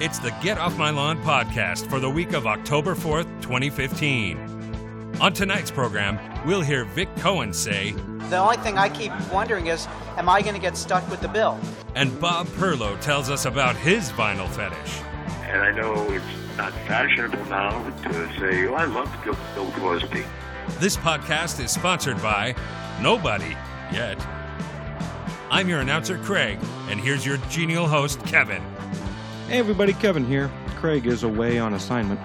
It's the Get Off My Lawn podcast for the week of October 4th, 2015. On tonight's program, we'll hear Vic Cohen say, The only thing I keep wondering is, am I going to get stuck with the bill? and Bob Perlow tells us about his vinyl fetish. And I know it's not fashionable now to say, oh, I love Bill, Bill Cosby. This podcast is sponsored by nobody yet. I'm your announcer, Craig, and here's your genial host, Kevin. Hey everybody, Kevin here. Craig is away on assignment.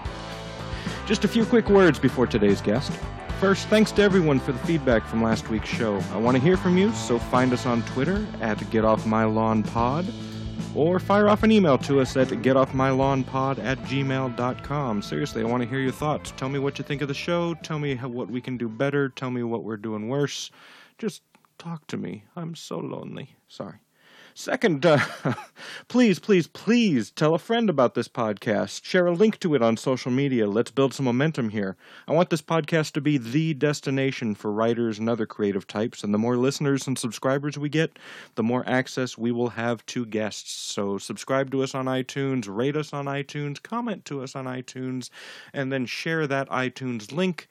Just a few quick words before today's guest. First, thanks to everyone for the feedback from last week's show. I want to hear from you, so find us on Twitter at GetOffMyLawnPod or fire off an email to us at getoffmylawnpod at gmail.com. Seriously, I want to hear your thoughts. Tell me what you think of the show. Tell me how, what we can do better. Tell me what we're doing worse. Just talk to me. I'm so lonely. Sorry. Second, uh, please, please, please tell a friend about this podcast. Share a link to it on social media. Let's build some momentum here. I want this podcast to be the destination for writers and other creative types, and the more listeners and subscribers we get, the more access we will have to guests. So, subscribe to us on iTunes, rate us on iTunes, comment to us on iTunes, and then share that iTunes link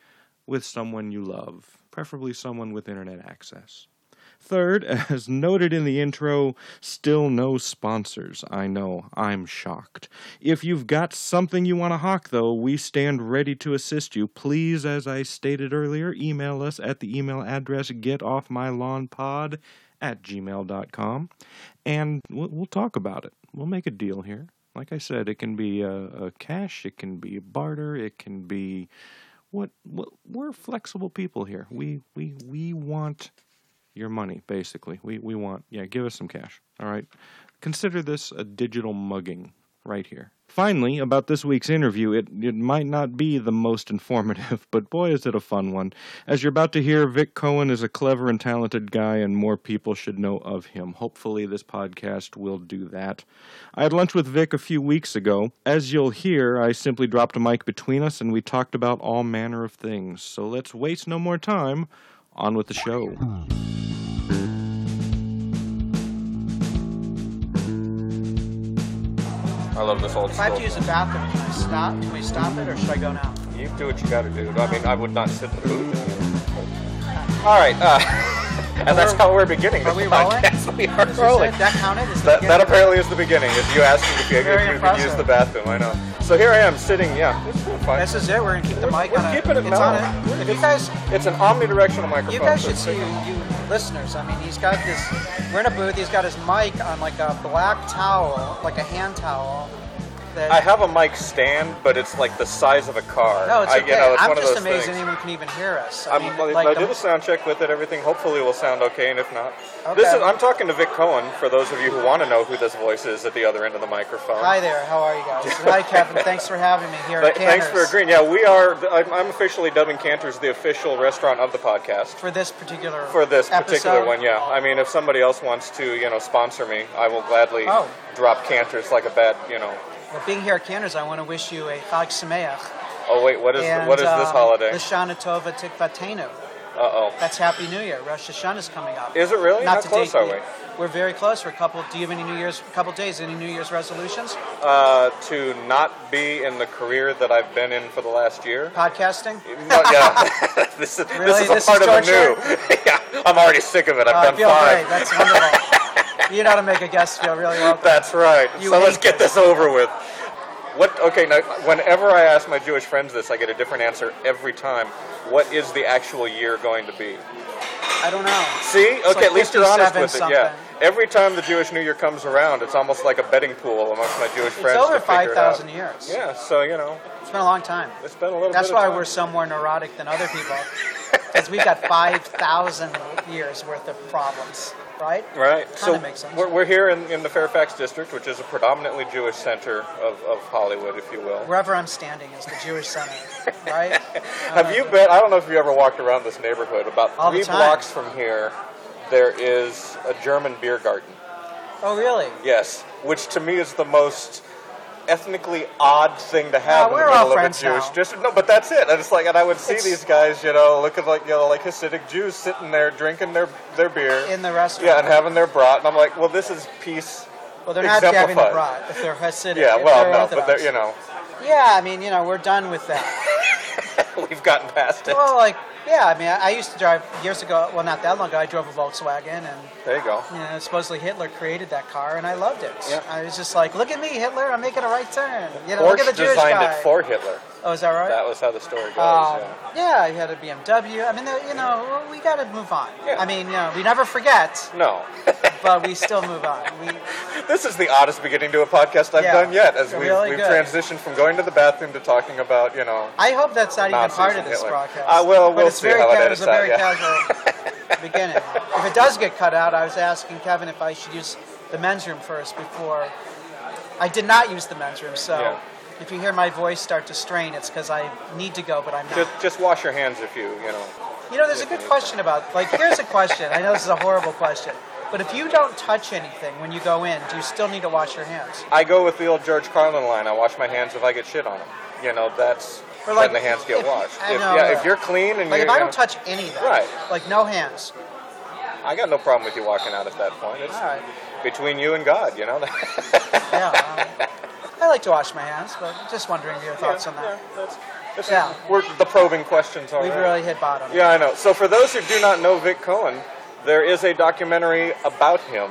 with someone you love, preferably someone with internet access. Third, as noted in the intro, still no sponsors. I know, I'm shocked. If you've got something you want to hawk, though, we stand ready to assist you. Please, as I stated earlier, email us at the email address getoffmylawnpod at gmail.com and we'll, talk about it. We'll make a deal here. Like I said, it can be a, a cash, it can be a barter, it can be what, what we're flexible people here. We we we want your money, basically. We we want yeah, give us some cash. All right. Consider this a digital mugging right here. Finally, about this week's interview, it, it might not be the most informative, but boy is it a fun one. As you're about to hear, Vic Cohen is a clever and talented guy, and more people should know of him. Hopefully, this podcast will do that. I had lunch with Vic a few weeks ago. As you'll hear, I simply dropped a mic between us, and we talked about all manner of things. So let's waste no more time. On with the show. I love this old If I have to use the bathroom, can I stop? Can we stop it, or should I go now? You do what you got to do. I mean, I would not sit in the booth. All right, uh, and that's how we're beginning Are this we rolling? podcast. We are Is this rolling. it? That counted? Is That, that apparently is the beginning. If you asked me if you, if you could use impressive. the bathroom, I know. So here I am sitting. Yeah, it's fine. This is it. We're gonna keep the mic we're on. keeping it it's on it. You guys, It's an omnidirectional microphone. you guys so should it's see big. you listeners. I mean, he's got this. We're in a booth. He's got his mic on like a black towel, like a hand towel. That, I have a mic stand, but it's like the size of a car. no, it's I, okay. you know, it's I'm one of just those amazed things. anyone can even hear us. I I'm, mean, like I the- did a sound check with it. Everything hopefully will sound okay, and if not, Okay. this is. I'm talking to Vic Cohen. For those of you who want to know who this voice is at the other end of the microphone. Hi there. How are you guys? Hi, Kevin. Thanks for having me here. Th- thanks for agreeing. Yeah, we are. I'm, I'm officially dubbing Canter's the official restaurant of the podcast for this particular for this particular one. Yeah, I mean, if somebody else wants to, you know, sponsor me, I will gladly Oh. drop Canter's like a bad, you know. Well, being here at Canter's, I want to wish you a Chag Sameach. Oh wait, what is and, what is this um, holiday? Lashana Tova Tikvatenu. Uh oh. That's Happy New Year. Rosh Hashanah is coming up. Is it really? Not How to close date are we? We're very close. We're a couple. Do you have any New Year's? A couple days. Any New Year's resolutions? Uh, to not be in the career that I've been in for the last year. Podcasting. No, yeah, this is Really? this is a This is part of torture? the new. yeah, I'm already sick of it. I've I done feel five. great. That's wonderful. you know how to make a guest feel really welcome. That's right. You so let's get this over with. What? Okay, now whenever I ask my Jewish friends this, I get a different answer every time. What is the actual year going to be? I don't know. See? It's okay, like at least you're honest 57 with it. Yeah. Every time the Jewish New Year comes around, it's almost like a betting pool amongst my Jewish It's friends. over to figure it out. 5,000 years. Yeah. So you know, It's been a long time. it's been a little. That's bit why we're so more neurotic than other people. Because we've got 5,000 years worth of problems, right? Right. Kinda So makes sense. We're, we're here in, in the Fairfax district, which is a predominantly Jewish center of, of Hollywood, if you will. Wherever I'm standing is the Jewish center, right? Have you um, been? I don't know if you ever walked around this neighborhood. About three blocks from here, there is a German beer garden. Oh, really? Yes, which to me is the most ethnically odd thing to have Yeah, in the middle of a Jewish now. district. No, but that's it. And it's like, and I would see It's- these guys, you know, looking like you know, like Hasidic Jews sitting there drinking their their beer In the restaurant. Yeah, and having their brat, and I'm like, well, this is peace Well, they're not having exemplified. Brat if they're Hasidic. Yeah, well, no, but they're, you know, Yeah, I mean, you know, we're done with that. we've gotten past it. well, like, yeah, I mean, I, I used to drive years ago. Well, not that long ago. I drove a Volkswagen, and There you go. you know, supposedly Hitler created that car, and I loved it. Yeah. I was just like, look at me, Hitler! I'm making a right turn. You know, look Porsche at the Jewish designed guy. it for Hitler. oh, is that right? That was how the story goes. Um, yeah. yeah, he had a BMW. I mean, you know, we got to move on. Yeah. I mean, you know, we never forget, No. but we still move on. We, this is the oddest beginning to a podcast I've Yeah, done yet, as we've, really we've transitioned from going to the bathroom to talking about, you know, I hope that's not even part of this Hitler. broadcast. Uh, well, we'll it's see very how it edits was a very out, casual beginning. If it does get cut out, I was asking Kevin if I should use the men's room first before. I did not use the men's room, so Yeah. if you hear my voice start to strain, it's because I need to go, but I'm not. just, just wash your hands if you, you know. You know, there's a good question about, like, here's a question. I know this is a horrible question, but if you don't touch anything when you go in, do you still need to wash your hands? I go with the old George Carlin line. I wash my hands if I get shit on them. You know, that's Or like, the hands get if- washed. If, know, yeah, yeah. if you're clean and Like, you're, if I don't touch anything, Right. like, no hands. I got no problem with you walking out at that point. It's right. between you and God, you know. Yeah. um, I like to wash my hands, but just wondering your thoughts on that. Yeah, that's, this Yeah. we're, the probing questions are. We've really hit bottom. Yeah, I know. So for those who do not know Vic Cohen, there is a documentary about him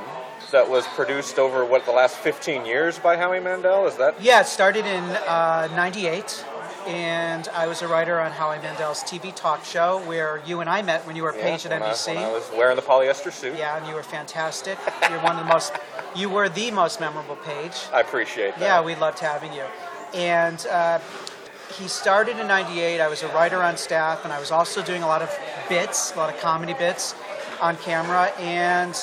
that was produced over what the last 15 years by Howie Mandel. Is that? Yeah, it started in uh, 98, and I was a writer on Howie Mandel's TV talk show where you and I met when you were Yeah, Page at when I- NBC. when I was wearing the polyester suit. yeah, and you were fantastic. You're one of the most, you were the most memorable Page. I appreciate that. Yeah, we loved having you. And uh, he started in 98. I was a writer on staff, and I was also doing a lot of bits, a lot of comedy bits on camera. And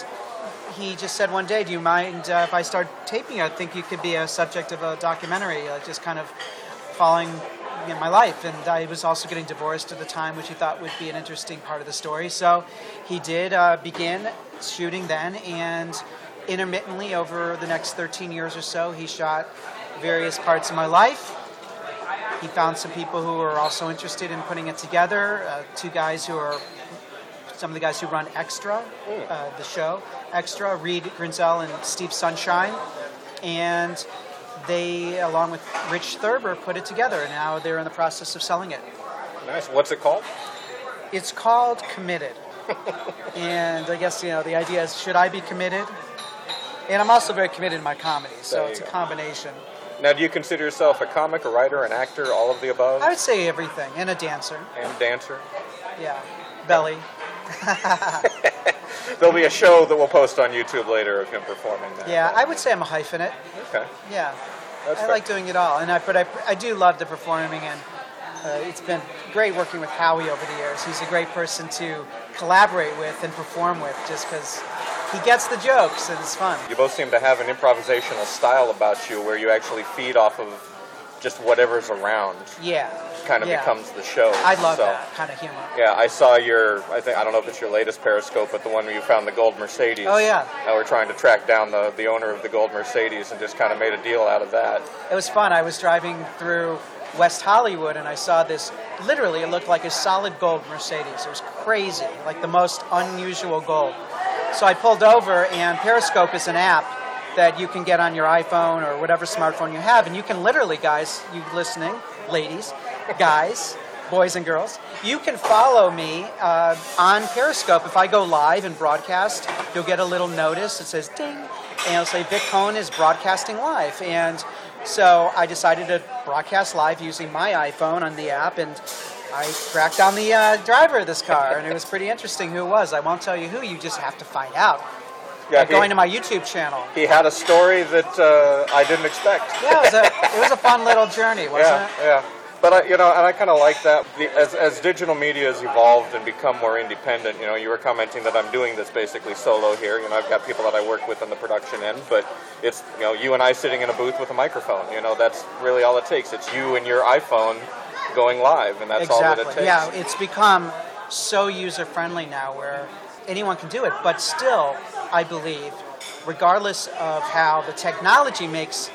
he just said one day, Do you mind uh, if I start taping you? I think you could be a subject of a documentary, like just kind of following you know, my life. And I was also getting divorced at the time, which he thought would be an interesting part of the story. So he did uh, begin shooting then, and intermittently over the next 13 years or so, he shot various parts of my life. He found some people who were also interested in putting it together. Uh, two guys who are some of the guys who run Extra, uh, the show Extra, Reed Grinzel and Steve Sunshine, and they, along with Rich Thurber, put it together. And now they're in the process of selling it. Nice. What's it called? It's called Committed. and I guess, you know, the idea is should I be committed? And I'm also very committed in my comedy, so it's a combination. Now, do you consider yourself a comic, a writer, an actor, all of the above, I would say everything, and a dancer. and dancer? Yeah. Belly. There'll be a show that we'll post on YouTube later of him performing that. Yeah, I would say I'm a hyphenate. Okay. Yeah. That's I fair. like doing it all, and I, but I, I do love the performing, and uh, it's been great working with Howie over the years. He's a great person to collaborate with and perform with, just because he gets the jokes and it's fun. You both seem to have an improvisational style about you where you actually feed off of just whatever's around. Yeah. Kind of yeah. becomes the show. I love So, that kind of humor. Yeah, I saw your. I think I don't know if it's your latest Periscope, but the one where you found the gold Mercedes. Oh, yeah. Now we're trying to track down the the owner of the gold Mercedes and just kind of made a deal out of that. It was fun. I was driving through West Hollywood and I saw this. Literally, it looked like a solid gold Mercedes. It was crazy, like the most unusual gold. So I pulled over, and Periscope is an app that you can get on your iPhone or whatever smartphone you have, and you can literally, guys, you listening, ladies, guys, boys and girls, you can follow me uh, on Periscope. If I go live and broadcast, you'll get a little notice that says ding, and it'll say Vic Cohen is broadcasting live. And so I decided to broadcast live using my iPhone on the app, and I tracked down the uh, driver of this car, and it was pretty interesting who it was. I won't tell you who, you just have to find out Yeah, by going he, to my YouTube channel. he had a story that uh, I didn't expect. Yeah, it was a, it was a fun little journey, wasn't yeah, it? yeah. But I, you know, and I kind of like that. The, as, as digital media has evolved and become more independent, you know, you were commenting that I'm doing this basically solo here. You know, I've got people that I work with on the production end, but it's you know, you and I sitting in a booth with a microphone. You know, that's really all it takes. It's you and your iPhone going live, and that's all that it takes. Yeah, it's become so user friendly now where anyone can do it. But still, I believe, regardless of how the technology makes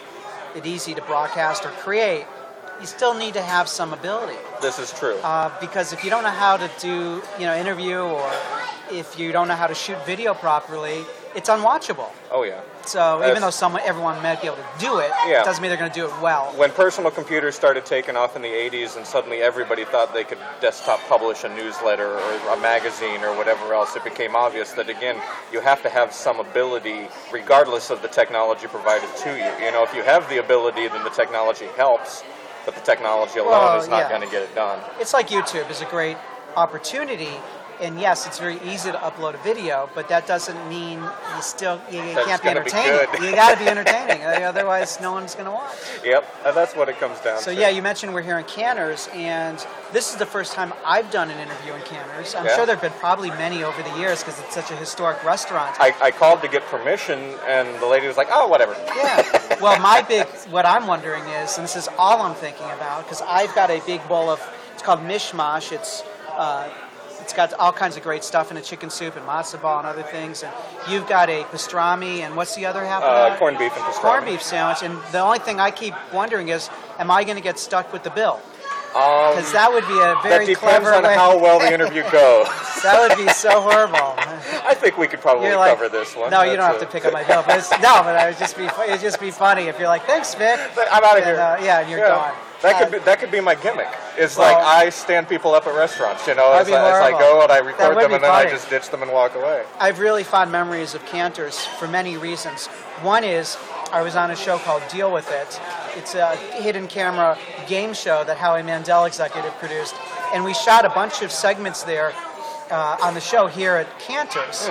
it easy to broadcast or create, you still need to have some ability. This is true. Uh, because if you don't know how to do, you know, interview or if you don't know how to shoot video properly, it's unwatchable. Oh yeah. So That's- even though someone, everyone might be able to do it, Yeah. doesn't mean they're going to do it well. When personal computers started taking off in the 80s, and suddenly everybody thought they could desktop publish a newsletter or a magazine or whatever else, it became obvious that again, you have to have some ability, regardless of the technology provided to you. You know, if you have the ability, then the technology helps, but the technology alone Well, is not yeah. going to get it done. It's like YouTube is a great opportunity, and yes, it's very easy to upload a video, but that doesn't mean you still you, you can't be gonna be entertaining. you got to be entertaining, otherwise no one's going to watch. Yep, and that's what it comes down So to. So yeah, you mentioned we're here in Canter's, and this is the first time I've done an interview in Canter's. I'm Yeah. sure there've been probably many over the years because it's such a historic restaurant. I, I called to get permission, and the lady was like, "Oh, whatever." Yeah. Well, my big, what I'm wondering is, and this is all I'm thinking about, because I've got a big bowl of, it's called mishmash. It's, uh, it's got all kinds of great stuff in it, chicken soup and matzo ball and other things. And you've got a pastrami, and what's the other half of Uh, corned beef and pastrami. Corned beef sandwich. And the only thing I keep wondering is, am I going to get stuck with the bill? Um, Because that would be a very that depends clever on way. how well the interview goes. that would be so horrible. I think we could probably like, cover this one. No, you don't have to pick up my bill. But it's, no, but it would just be it would just be funny if you're like, thanks, Vic. I'm out of And, here. uh, yeah, and you're Yeah. gone. That Uh, could be that could be my gimmick. It's Well- like I stand people up at restaurants, you know, as, I- as I go and I record them and then I just ditch them and walk away. I have really fond memories of Canter's for many reasons. One is I was on a show called Deal with It. It's a hidden camera game show that Howie Mandel executive produced, and we shot a bunch of segments there uh, on the show here at Canter's.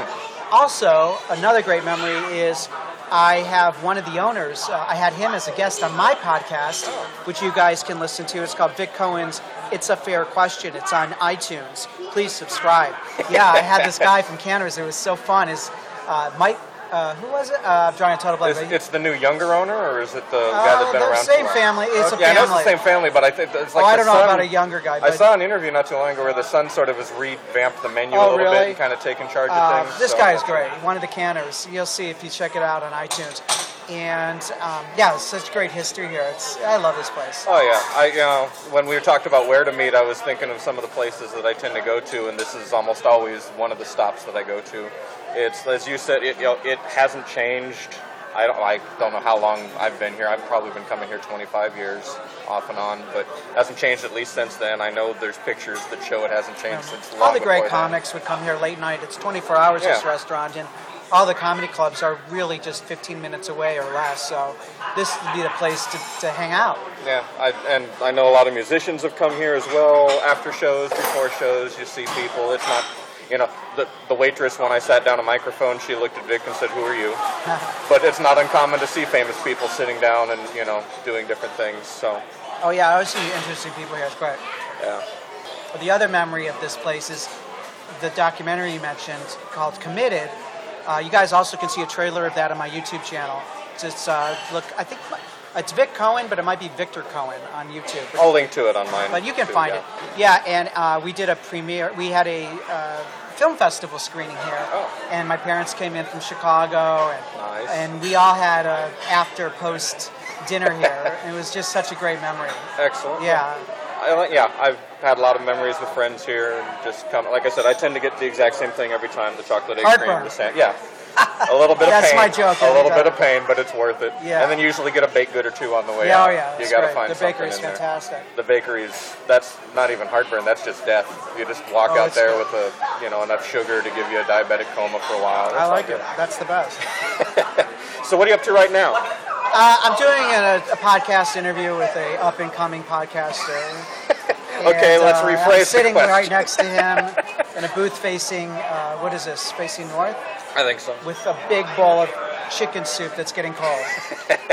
Also, another great memory is I have one of the owners. Uh, I had him as a guest on my podcast, which you guys can listen to. It's called Vic Cohen's "It's a Fair Question." It's on iTunes. Please subscribe. Yeah, I had this guy from Canter's. It was so fun. Is uh, Mike? Uh, who was it? Uh, I'm total blank. Is, it's the new younger owner, or is it the guy Uh, that's been around? same family. It's a Okay, I know it's the same family, but I think it's like oh, I don't know son- about a younger guy. I saw an interview not too long ago where the son sort of has revamped the menu Oh, a little really? bit and kind of taken charge of Uh, things. this so- guy is great. One of the Canters. You'll see if you check it out on iTunes. And um, yeah, it's such great history here. It's I love this place. Oh yeah, I you know when we talked about where to meet, I was thinking of some of the places that I tend to go to, and this is almost always one of the stops that I go to. It's as you said, it you know, it hasn't changed. I don't I don't know how long I've been here. I've probably been coming here 25 years off and on, but it hasn't changed at least since then. I know there's pictures that show it hasn't changed since long all the great before then. comics would come here late night. It's 24 hours this restaurant, and all the comedy clubs are really just 15 minutes away or less. So this would be the place to, to hang out. Yeah, I, and I know a lot of musicians have come here as well. After shows, before shows, you see people. It's not, you know, the, the waitress when I sat down a microphone, she looked at Vic and said, "Who are you?" but it's not uncommon to see famous people sitting down and you know doing different things. So Oh yeah, I always see interesting people here. It's great. yeah, But the other memory of this place is the documentary you mentioned called Committed. Uh, you guys also can see a trailer of that on my YouTube channel. It's, it's uh, look, I think it's Vic Cohen, but it might be Victor Cohen on YouTube. I'll link to it on mine. But you can too, find yeah. it. Yeah, and uh, we did a premiere. We had a uh, film festival screening here, Oh. and my parents came in from Chicago, and Nice. and we all had a after post dinner here. and it was just such a great memory. Excellent. Yeah. I, yeah, I've had a lot of memories with friends here, and just come. Like I said, I tend to get the exact same thing every time: the chocolate egg cream, the sand. Yeah, a little bit That's of pain. That's my joke A little bit of pain, but it's worth it. Yeah. And then usually get a baked good or two on the way Yeah, out. oh yeah. You got to find the something bakery's in there. fantastic. The bakery's that's not even heartburn. That's just death. You just walk Oh, out there good. with a you know enough sugar to give you a diabetic coma for a while. That's I like it. That's the best. So what are you up to right now? Uh, I'm doing a, a podcast interview with a up and coming podcaster. Okay, And, let's uh, rephrase I'm the sitting right next to him in a booth facing uh, what is this? Facing north I think so. with a big bowl of chicken soup that's getting cold.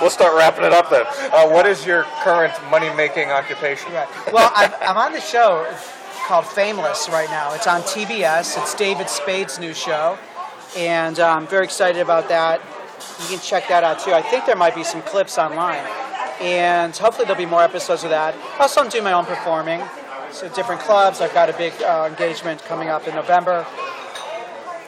We'll start wrapping it up then. Uh, what is your current money-making occupation? Right. Well, I'm, I'm on the show called Fameless right now. It's on TBS. It's David Spade's new show, and uh, I'm very excited about that. You can check that out too. I think there might be some clips online, and hopefully there'll be more episodes of that. Also, I'm doing my own performing, so different clubs. I've got a big uh, engagement coming up in November.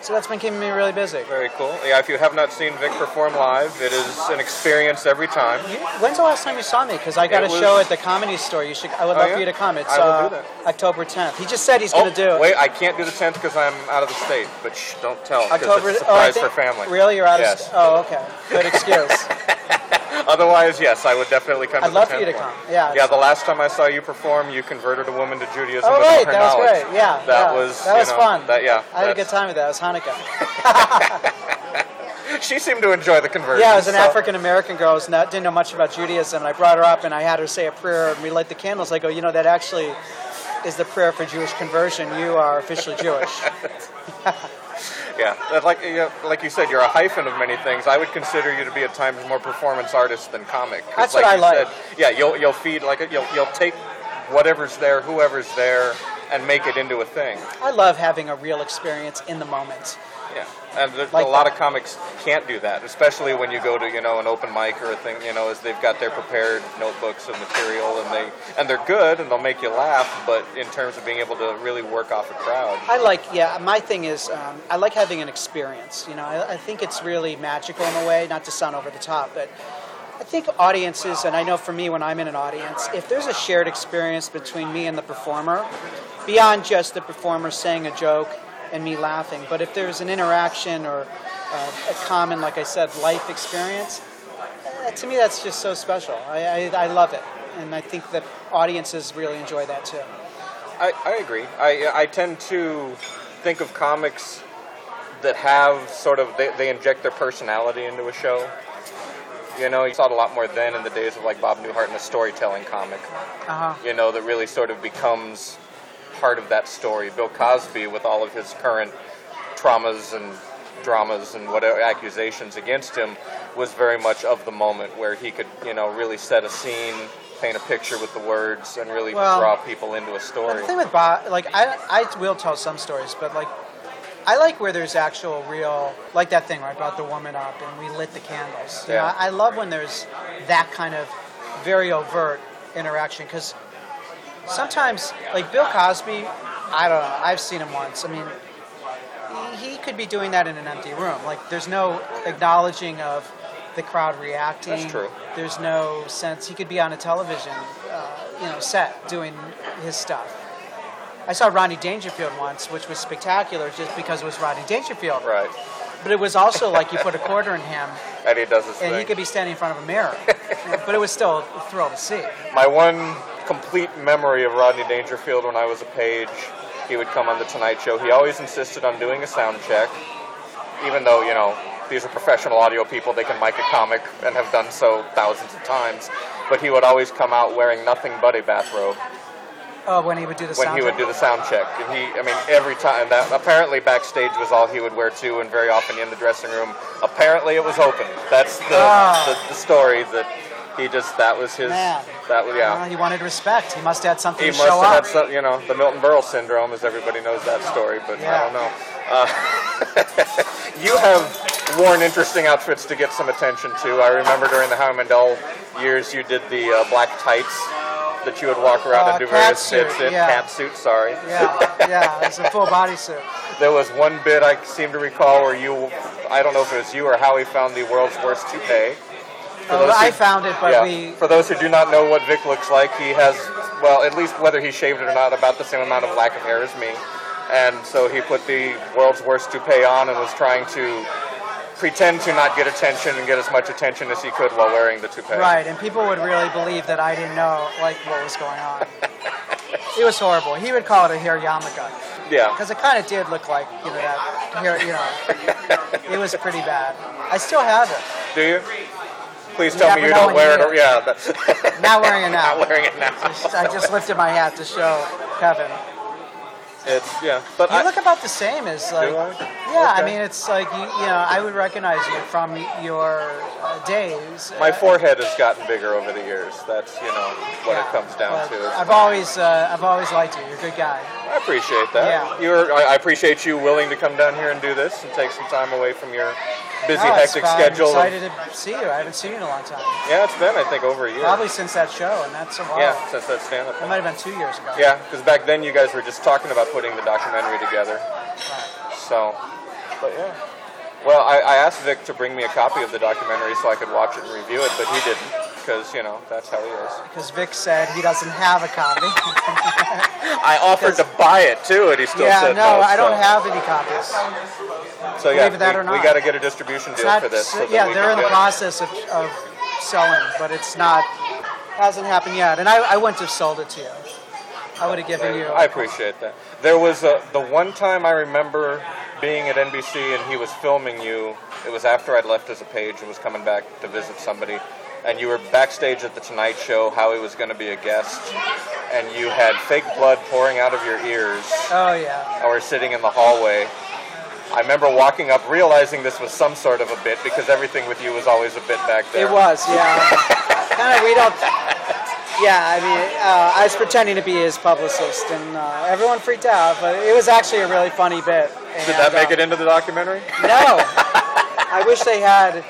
So that's been keeping me really busy. Very cool. Yeah, if you have not seen Vic perform live, it is an experience every time. You- When's the last time you saw me? Because I got It a was- show at the Comedy Store. You should. I would Oh, love yeah? for you to come. It's I will uh, do that. October 10th. He just said he's Oh, going to do it. wait, I can't do the 10th because I'm out of the state. But shh, don't tell. October. it's a oh, surprise think, for family. Really, you're out Yes. of. st- Oh, okay. Good excuse. Otherwise, yes, I would definitely come. I'd to the love for you to one. come. Yeah, Yeah, the last time I saw you perform, you converted a woman to Judaism. Oh, right, that was great. Yeah, that yeah. was that you was know, fun. That yeah, I had a good time with that. It was Hanukkah. She seemed to enjoy the conversion. Yeah, it was an so- African American girl who didn't know much about Judaism, and I brought her up and I had her say a prayer, and we lit the candles. I go, you know, that actually is the prayer for Jewish conversion. You are officially Jewish. Yeah, that like you know, like you said, you're a hyphen of many things. I would consider you to be at times more performance artist than comic. That's like what I like. Said, yeah, you'll you'll feed like a, you'll you'll take whatever's there, whoever's there, and make it into a thing. I love having a real experience in the moment. Yeah, and there's Like a lot that. of comics can't do that, especially when you go to you know an open mic or a thing. You know, as they've got their prepared notebooks of material, and they and they're good and they'll make you laugh. But in terms of being able to really work off a crowd, I like, yeah, my thing is, um, I like having an experience. You know, I, I think it's really magical in a way, not to sound over the top, but I think audiences, and I know for me when I'm in an audience, if there's a shared experience between me and the performer, beyond just the performer saying a joke and me laughing, but if there's an interaction or uh, a common, like I said, life experience, eh, to me that's just so special. I, I, I love it. And I think that audiences really enjoy that too. I, I agree. I, I tend to think of comics that have sort of they, they inject their personality into a show. You know, you saw it a lot more then in the days of like Bob Newhart and the storytelling comic. Uh huh. You know, that really sort of becomes part of that story. Bill Cosby, with all of his current traumas and dramas and whatever accusations against him, was very much of the moment where he could, you know, really set a scene, paint a picture with the words, and really Well, draw people into a story. The thing with Bob, like I, I will tell some stories, but like I like where there's actual real, like that thing where I brought the woman up and we lit the candles. You know, Yeah. I love when there's that kind of very overt interaction because sometimes, like Bill Cosby, I don't know, I've seen him once. I mean, he, could be doing that in an empty room. Like there's no acknowledging of the crowd reacting. That's true. There's no sense he could be on a television, uh, you know, set doing his stuff. I saw Rodney Dangerfield once, which was spectacular just because it was Rodney Dangerfield. Right. But it was also like you put a quarter in him And he does his and thing. he could be standing in front of a mirror. but it was still a thrill to see. My one complete memory of Rodney Dangerfield when I was a page, he would come on the Tonight Show. He always insisted on doing a sound check, even though, you know, these are professional audio people, they can mic a comic and have done so thousands of times. But he would always come out wearing nothing but a bathrobe Oh, when he would do the when sound he would check? do the sound check. And he, I mean, every time that apparently backstage was all he would wear too, and very often in the dressing room, apparently it was open. That's the Ah. the, the story that he just that was his Man. That was yeah. Uh, he wanted respect. He must have had something He to must show have up. had some, you know, the Milton Berle syndrome, as everybody knows that story, but I don't know. Uh, you have worn interesting outfits to get some attention too. I remember during the Howie Mandel years, you did the uh, black tights that you would walk around Uh, and do various suit, bits in. yeah. Cat suit, sorry. Yeah, yeah, it's a full body suit. There was one bit I seem to recall where you, I don't know if it was you or Howie, found the world's worst toupee. For Oh, those I who- found it, but yeah. we For those who do not know what Vic looks like, he has, well, at least whether he shaved it or not, about the same amount of lack of hair as me. And so he put the world's worst toupee on and was trying to pretend to not get attention and get as much attention as he could while wearing the toupee. Right, and people would really believe that I didn't know like what was going on. it was horrible. He would call it a hair yarmulke Yeah. because it kind of did look like you know that hair. You know, it was pretty bad. I still have it. Do you? Please tell me you don't wear you it. Or, yeah. That's, Not wearing it now. not wearing it now. I just lifted my hat to show Kevin. It's yeah, but You I, look about the same as like. I? Yeah, I mean it's like you, you know I would recognize you from your uh, days. my forehead has gotten bigger over the years. That's you know what it comes down to. I've always uh, I've always liked you. You're a good guy. I appreciate that. Yeah. You're, I appreciate you willing to come down here and do this and take some time away from your busy, No, hectic fine. schedule. I'm of- excited to see you. I haven't seen you in a long time. yeah, it's been I think over a year. Probably since that show, and that's a while. Yeah, since that stand-up. That might have been two years ago. Yeah, because back then you guys were just talking about putting the documentary together. Right. So But yeah. Well, I, I asked Vic to bring me a copy of the documentary so I could watch it and review it, but he didn't because you know that's how he is. Because Vic said he doesn't have a copy. I offered to buy it too, and he still yeah, said no, no. I don't have any copies. So yeah, we, or not. we got to get a distribution deal not- for this. so yeah, they're in the process of, of selling, but it's not hasn't happened yet. And I, I wouldn't have sold it to you. I would have uh, given you. I appreciate that. There was a, the one time I remember being at NBC and he was filming you. It was after I'd left as a page and was coming back to visit somebody, and you were backstage at the Tonight Show. Howie was going to be a guest, and you had fake blood pouring out of your ears. oh yeah. I was sitting in the hallway. I remember walking up, realizing this was some sort of a bit because everything with you was always a bit back there. It was, yeah. kind of, we don't. Yeah, I mean, uh, I was pretending to be his publicist, and uh, everyone freaked out. But it was actually a really funny bit. Did that make it into the documentary? No. I wish they had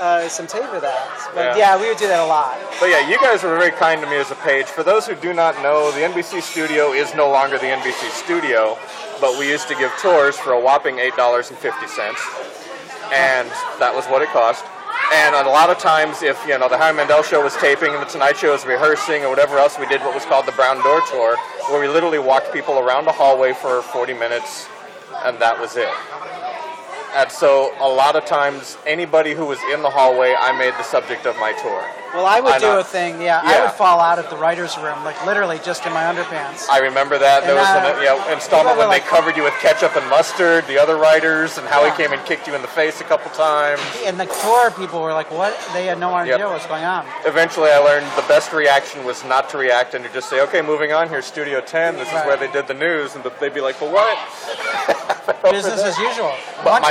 uh, some tape of that. But Yeah. yeah. we would do that a lot. But yeah, you guys were very kind to me as a page. For those who do not know, the NBC studio is no longer the NBC studio, but we used to give tours for a whopping $8.50. And that was what it cost. And a lot of times, if you know the Howie Mandel show was taping and the Tonight Show was rehearsing or whatever else, we did what was called the Brown Door Tour, where we literally walked people around a hallway for 40 minutes, and that was it. And so, a lot of times, anybody who was in the hallway, I made the subject of my tour. Well, I would I do know. a thing. Yeah, I would fall out of the writers' room, like literally just in my underpants. I remember that. There And, was uh, an yeah, installment when were they covered you with ketchup and mustard, the other writers, and Howie Yeah. came and kicked you in the face a couple times. And the tour, people were like, "What?" They had no idea Yep. what was going on. Eventually, I learned the best reaction was not to react and to just say, okay, moving on, here's Studio 10, this is where they did the news, and they'd be like, well, what? Business as usual. But One my,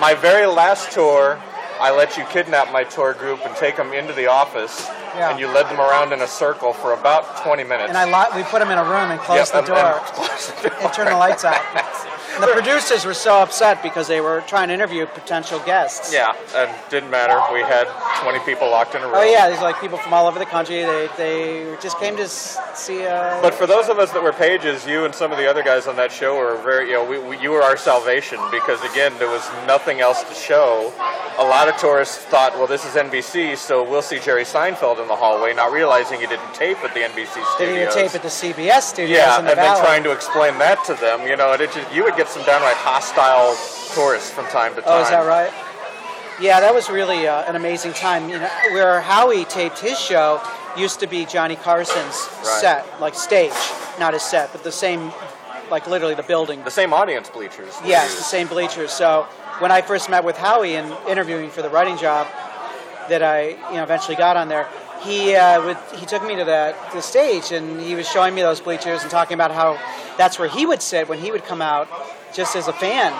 my very last tour, I let you kidnap my tour group and take them into the office, Yeah. and you led them around in a circle for about 20 minutes. and I lo- we put them in a room and closed Yep, the and- door and closed the door. and turned the lights out. And the producers were so upset because they were trying to interview potential guests. Yeah, and didn't matter. We had 20 people locked in a room. Oh yeah, there's like people from all over the country. They they just came to see. Uh, But for those of us that were pages, you and some of the other guys on that show were very, you know, we, we, you were our salvation because again, there was nothing else to show. A lot of tourists thought, well, this is NBC, so we'll see Jerry Seinfeld in the hallway, not realizing he didn't tape at the NBC studios. did a tape at the CBS studios yeah, in the and then trying to explain that to them, you know, and it just, you would get some downright hostile tourists from time to time. Oh, is that right? Yeah, that was really uh, an amazing time. You know, where Howie taped his show used to be Johnny Carson's Right. set, like stage, not his set, but the same, like literally the building. The same audience bleachers. Yes, the same bleachers. So when I first met with Howie and interviewing for the writing job that I, you know, eventually got on there, he uh, would he took me to the the stage and he was showing me those bleachers and talking about how that's where he would sit when he would come out, just as a fan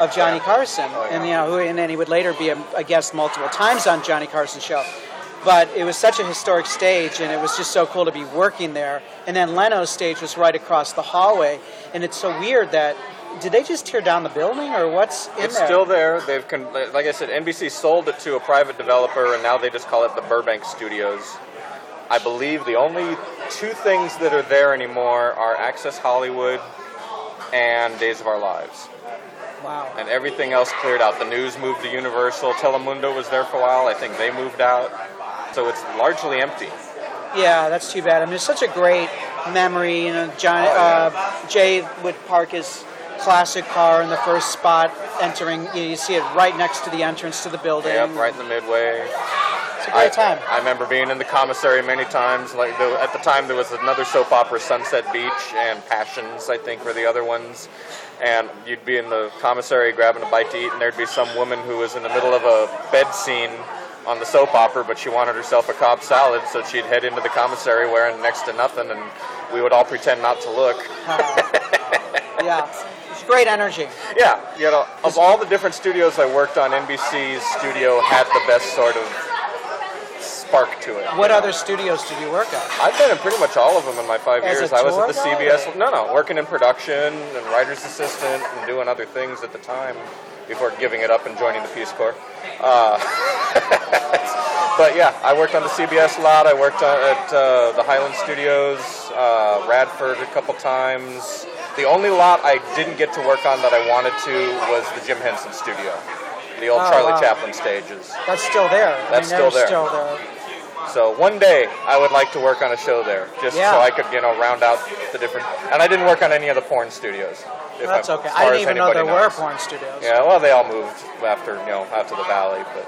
of Johnny Carson, and you know, and then he would later be a, a guest multiple times on Johnny Carson's show. But it was such a historic stage, and it was just so cool to be working there. And then Leno's stage was right across the hallway, and it's so weird that did they just tear down the building or what's in It's there? still there. They've, con- like I said, NBC sold it to a private developer, and now they just call it the Burbank Studios. I believe the only two things that are there anymore are Access Hollywood and Days of Our Lives, Wow. and everything else cleared out. The news moved to Universal. Telemundo was there for a while. I think they moved out, so it's largely empty. Yeah, that's too bad. I mean, it's such a great memory. You know, John, uh, Jay would park his classic car in the first spot entering. You, know, you see it right next to the entrance to the building. Yep, right in the midway. It's a great time. I remember being in the commissary many times. Like the, at the time, there was another soap opera, Sunset Beach, and Passions. I think were the other ones. And you'd be in the commissary grabbing a bite to eat, and there'd be some woman who was in the middle of a bed scene on the soap opera, but she wanted herself a Cobb salad, so she'd head into the commissary wearing next to nothing, and we would all pretend not to look. Uh-huh. yeah, it's great energy. Yeah, you know, of all the different studios I worked on, NBC's studio had the best sort of spark to it. What other studios did you work at? I've been in pretty much all of them in my five As years. I was at the CBS. or- No, no, working in production and writer's assistant and doing other things at the time before giving it up and joining the Peace Corps. Uh, but yeah, I worked on the CBS a lot. I worked on, at uh, the Highland Studios, uh, Radford a couple times. The only lot I didn't get to work on that I wanted to was the Jim Henson studio, the old Oh, Charlie wow. Chaplin stages. That's still there. I That's mean, still there. Still there. So one day I would like to work on a show there, just Yeah. so I could, you know, round out the different. And I didn't work on any of the porn studios. if That's I'm- okay. I didn't even know there anybody were porn studios. Yeah, well, they all moved after, you know, to the valley, but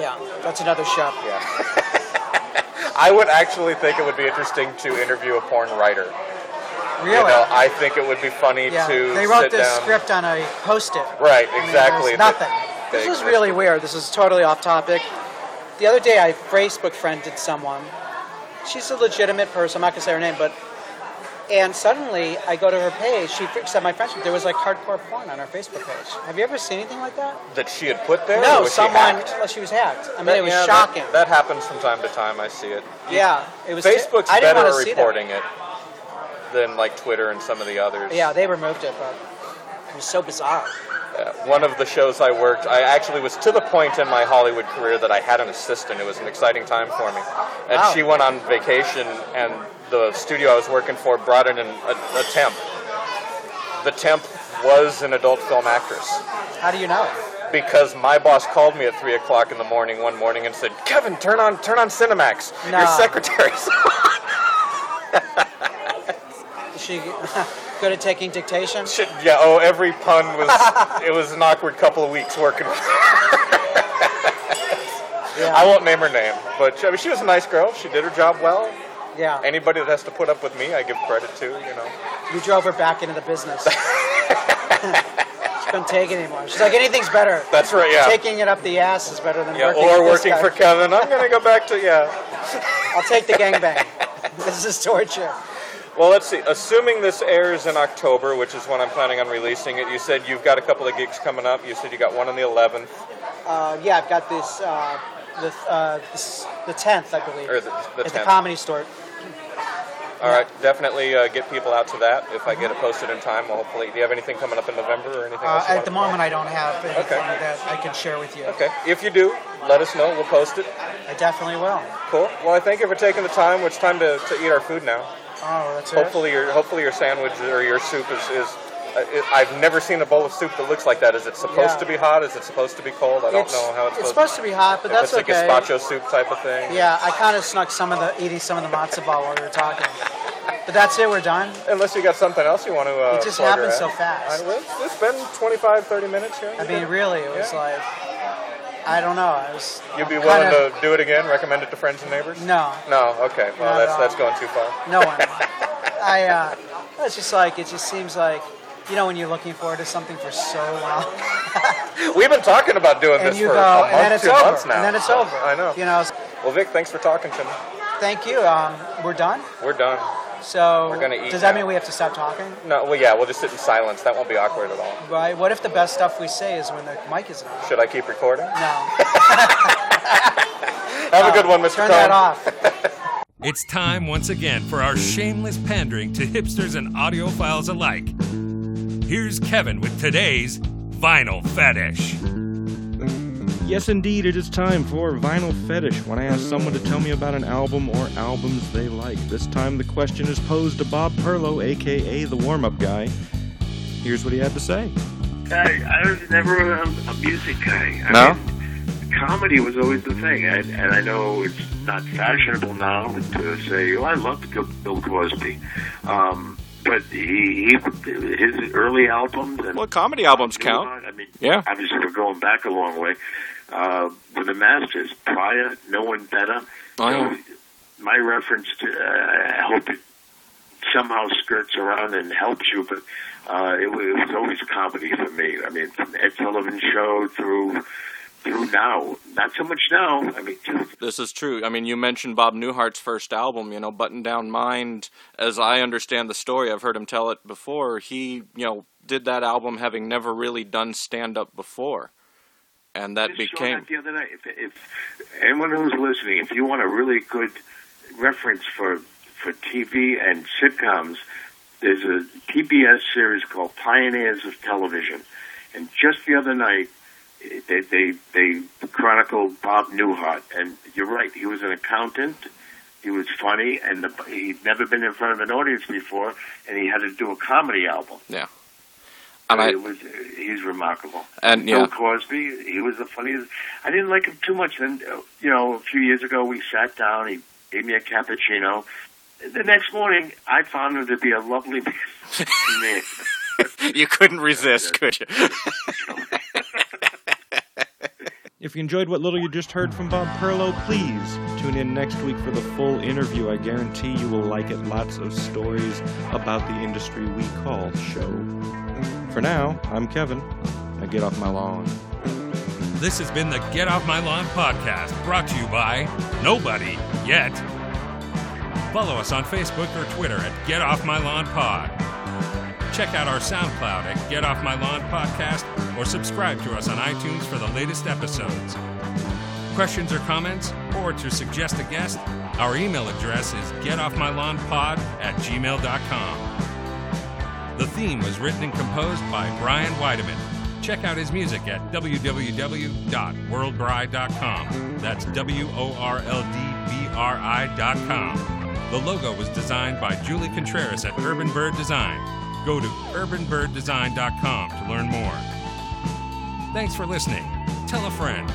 Yeah, that's another show. yeah. I would actually think it would be interesting to interview a porn writer. Really? You know, I think it would be funny yeah. to they wrote this down. script on a post-it. Right, I mean, exactly. nothing. This is really weird. This is totally off topic. The other day, I Facebook friended someone. She's a legitimate person. I'm not gonna say her name, but and suddenly I go to her page. She said my friendship. There was like hardcore porn on her Facebook page. Have you ever seen anything like that? that she had put there. No, she someone. hacked? Well, she was hacked. I mean, That- it was yeah, shocking. That, happens from time to time. I see it. yeah, it was. Facebook's I didn't better at reporting it than like Twitter and some of the others. Yeah, they removed it, but it was so bizarre. Uh, one of the shows I worked, I actually was to the point in my Hollywood career that I had an assistant. It was an exciting time for me. And Wow. she went on vacation, and the studio I was working for brought in an, a, a temp. The temp was an adult film actress How do you know? because my boss called me at three o'clock in the morning one morning and said, "Kevin, turn on turn on Cinemax. No. Your secretary." Is she good at taking dictation? Shit, yeah. Oh, every pun was. it was an awkward couple of weeks working. with Yeah. I won't name her name, but she, I mean, she was a nice girl. She did her job well. yeah. Anybody that has to put up with me, I give credit to. You know. You drove her back into the business. she couldn't take it anymore. She's like, anything's better. That's right. Yeah. Taking it up the ass is better than yeah. working Or working for Kevin. I'm gonna go back to yeah. I'll take the gangbang. this is torture. Well, let's see. Assuming this airs in October, which is when I'm planning on releasing it, you said you've got a couple of gigs coming up. You said you got one on the 11th, Uh, yeah, I've got this, uh, the, uh, this, the 10th, I believe. or the, the At the comedy store. All right, definitely uh, get people out to that if I get it posted in time. Well, hopefully, do you have anything coming up in November or anything Uh, else? at the moment, I don't have anything Okay. that I can share with you. Okay, if you do, let us know. We'll post it. I definitely will. Cool. Well, I thank you for taking the time. It's time to, to eat our food now. Oh, that's it. Hopefully, your hopefully your sandwich or your soup is. is uh, it, I've never seen a bowl of soup that looks like that. Is it supposed Yeah. to be hot? Is it supposed to be cold? I don't It's, know how it's, it's supposed. to be hot, but that's it's okay. like a gazpacho soup type of thing. Yeah, I kind of snuck some of the eating some of the matzo ball while we were talking. But that's it. We're done. Unless you got something else you want to. Uh, It just happened so fast. I, it's, it's been 25, 30 minutes here. I mean, really, it was Yeah. like I don't know. I was. You'd be I'm willing kinda- to do it again? Recommend it to friends and neighbors? No, No. Okay. Well, Not that's that's going too far. no one. I. Uh, it's just like it just seems like you know when you're looking forward to something for so long, We've been talking about doing and this you for go, a month, and then it's two over, months now. and then it's over. I know. You know. Well, Vic, thanks for talking to me. Thank you. Um, we're done. We're done. So We're gonna eat does that now. mean we have to stop talking? No, well, yeah, we'll just sit in silence. That won't be awkward at all. Right? What if the best stuff we say is when the mic isn't on? Should I keep recording? No. Have a good one, Mr. Turn Cohen. that off. It's time once again for our shameless pandering to hipsters and audiophiles alike. Here's Kevin with today's Vinyl Fetish. Yes, indeed, it is time for Vinyl Fetish when I ask someone to tell me about an album or albums they like. This time the question is posed to Bob Perlow, aka the warm up guy. Here's what he had to say. I, I was never a, a music guy. I No? mean, comedy was always the thing, and, and I know it's not fashionable now to say, "Oh, I love Bill Bill Cosby," um, but he, he his early albums and Well, comedy albums count. Heart, I mean, Yeah. obviously we're going back a long way. Uh, with the Masters, Pryor, No One Better. Oh, You my reference to, uh, I hope it somehow skirts around and helps you, but uh, it, was, it was always comedy for me. I mean, from Ed Sullivan Show through through now. Not so much now. I mean, just This is true. I mean, you mentioned Bob Newhart's first album, you know, Button Down Mind. As I understand the story, I've heard him tell it before. He, you know, did that album having never really done stand up before. And that just saw became. that the other night. If, if anyone who's listening, if you want a really good reference for for TV and sitcoms, there's a PBS series called Pioneers of Television, and just the other night they they they chronicled Bob Newhart, and you're right. He was an accountant. He was funny, and the, he'd never been in front of an audience before, and he had to do a comedy album. Yeah. And I, it was he's remarkable. and Bill yeah, Cosby, he was the funniest. I didn't like him too much. Then, uh, you know, a few years ago, we sat down. He gave me a cappuccino. The next morning, I found him to be a lovely man. you couldn't resist, could you? If you enjoyed what little you just heard from Bob Perlow, please tune in next week for the full interview. I guarantee you will like it. Lots of stories about the industry we call show. For now, I'm Kevin. Now get off my lawn. This has been the Get Off My Lawn podcast, brought to you by Nobody Yet. Follow us on Facebook or Twitter at Get Off My Lawn Pod. Check out our SoundCloud at Get Off My Lawn Podcast or subscribe to us on iTunes for the latest episodes. Questions or comments, or to suggest a guest, our email address is getoffmylawnpod at gmail.com. The theme was written and composed by Brian Weideman. Check out his music at www.worldbri.com. That's W O R L D B R I.com. The logo was designed by Julie Contreras at Urban Bird Design. Go to urbanbirddesign.com to learn more. Thanks for listening. Tell a friend.